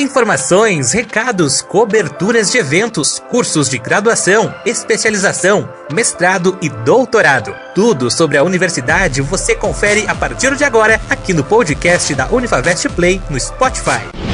Informações, recados, coberturas de eventos, cursos de graduação, especialização, mestrado e doutorado. Tudo sobre a universidade você confere a partir de agora aqui no podcast da Unifavest Play no Spotify.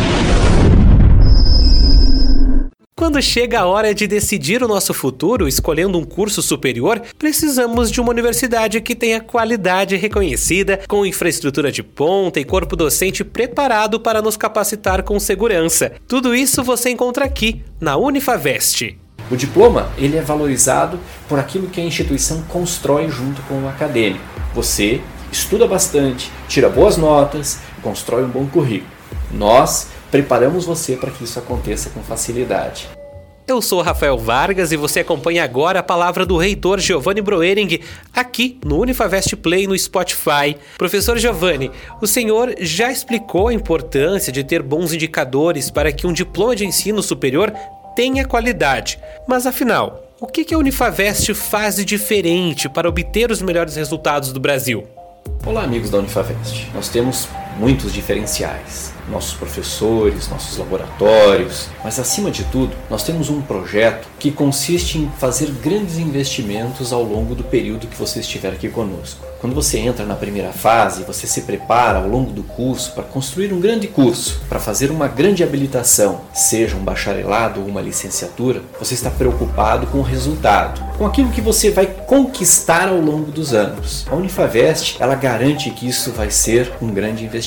Quando chega a hora de decidir o nosso futuro escolhendo um curso superior, precisamos de uma universidade que tenha qualidade reconhecida, com infraestrutura de ponta e corpo docente preparado para nos capacitar com segurança. Tudo isso você encontra aqui, na Unifavest. O diploma ele é valorizado por aquilo que a instituição constrói junto com o acadêmico. Você estuda bastante, tira boas notas, constrói um bom currículo. Nós preparamos você para que isso aconteça com facilidade. Eu sou Rafael Vargas e você acompanha agora a palavra do reitor Giovanni Broering aqui no Unifavest Play no Spotify. Professor Giovanni, o senhor já explicou a importância de ter bons indicadores para que um diploma de ensino superior tenha qualidade. Mas afinal, o que a Unifavest faz de diferente para obter os melhores resultados do Brasil? Olá, amigos da Unifavest. Nós temos muitos diferenciais nossos professores, nossos laboratórios, mas acima de tudo, nós temos um projeto que consiste em fazer grandes investimentos ao longo do período que você estiver aqui conosco. Quando você entra na primeira fase, você se prepara ao longo do curso para construir um grande curso, para fazer uma grande habilitação, seja um bacharelado ou uma licenciatura, você está preocupado com o resultado, com aquilo que você vai conquistar ao longo dos anos. A Unifavest, ela garante que isso vai ser um grande investimento.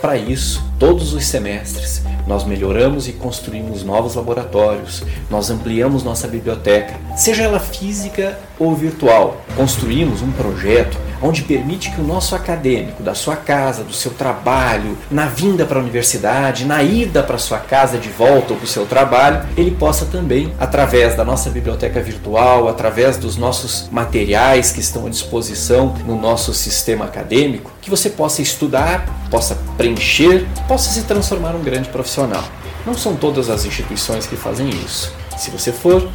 Para isso, todos os semestres, nós melhoramos e construímos novos laboratórios, nós ampliamos nossa biblioteca, seja ela física ou virtual. Construímos um projeto onde permite que o nosso acadêmico, da sua casa, do seu trabalho, na vinda para a universidade, na ida para sua casa de volta ou para o seu trabalho, ele possa também, através da nossa biblioteca virtual, através dos nossos materiais que estão à disposição no nosso sistema acadêmico, que você possa estudar, possa preencher, possa se transformar um grande profissional. Não são todas as instituições que fazem isso. Se você for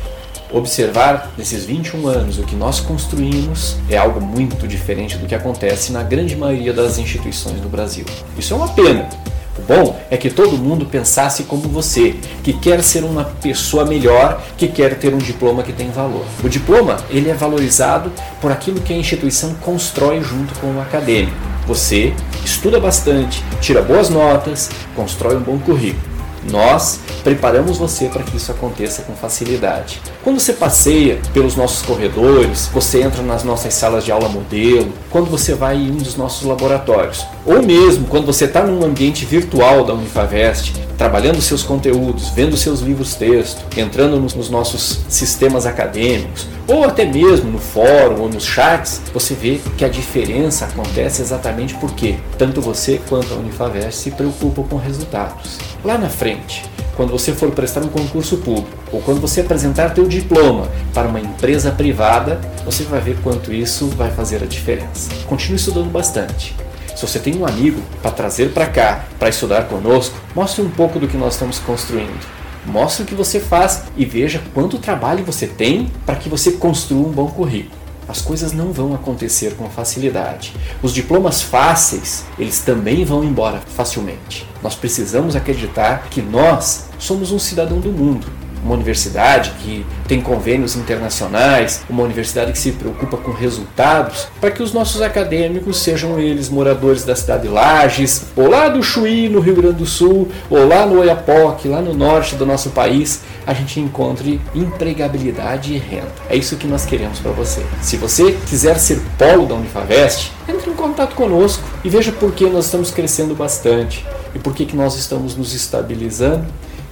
observar nesses 21 anos o que nós construímos é algo muito diferente do que acontece na grande maioria das instituições do Brasil. Isso é uma pena. O bom é que todo mundo pensasse como você, que quer ser uma pessoa melhor, que quer ter um diploma que tem valor. O diploma ele é valorizado por aquilo que a instituição constrói junto com o acadêmico. Você estuda bastante, tira boas notas, constrói um bom currículo. Nós preparamos você para que isso aconteça com facilidade. Quando você passeia pelos nossos corredores, você entra nas nossas salas de aula modelo, quando você vai em um dos nossos laboratórios, ou mesmo quando você está num ambiente virtual da Unifavest, trabalhando seus conteúdos, vendo seus livros texto, entrando nos, nos nossos sistemas acadêmicos, ou até mesmo no fórum ou nos chats, você vê que a diferença acontece exatamente porque tanto você quanto a Unifavest se preocupam com resultados. Lá na frente, quando você for prestar um concurso público ou quando você apresentar teu diploma para uma empresa privada, você vai ver quanto isso vai fazer a diferença. Continue estudando bastante. Se você tem um amigo para trazer para cá, para estudar conosco, mostre um pouco do que nós estamos construindo. Mostre o que você faz e veja quanto trabalho você tem para que você construa um bom currículo. As coisas não vão acontecer com facilidade. Os diplomas fáceis, eles também vão embora facilmente. Nós precisamos acreditar que nós somos um cidadão do mundo uma universidade que tem convênios internacionais, uma universidade que se preocupa com resultados, para que os nossos acadêmicos, sejam eles moradores da cidade de Lages, ou lá do Chuí, no Rio Grande do Sul, ou lá no Oiapoque, lá no norte do nosso país, a gente encontre empregabilidade e renda. É isso que nós queremos para você. Se você quiser ser polo da Unifavest, entre em contato conosco e veja por que nós estamos crescendo bastante e por que, que nós estamos nos estabilizando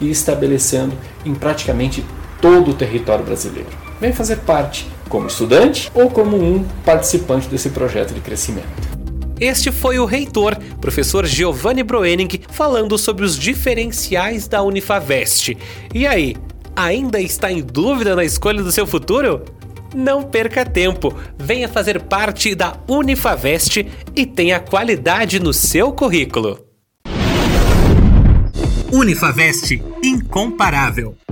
e estabelecendo em praticamente todo o território brasileiro. Vem fazer parte como estudante ou como um participante desse projeto de crescimento. Este foi o reitor, professor Giovanni Broening, falando sobre os diferenciais da Unifavest. E aí, ainda está em dúvida na escolha do seu futuro? Não perca tempo, venha fazer parte da Unifavest e tenha qualidade no seu currículo. Unifavest, incomparável.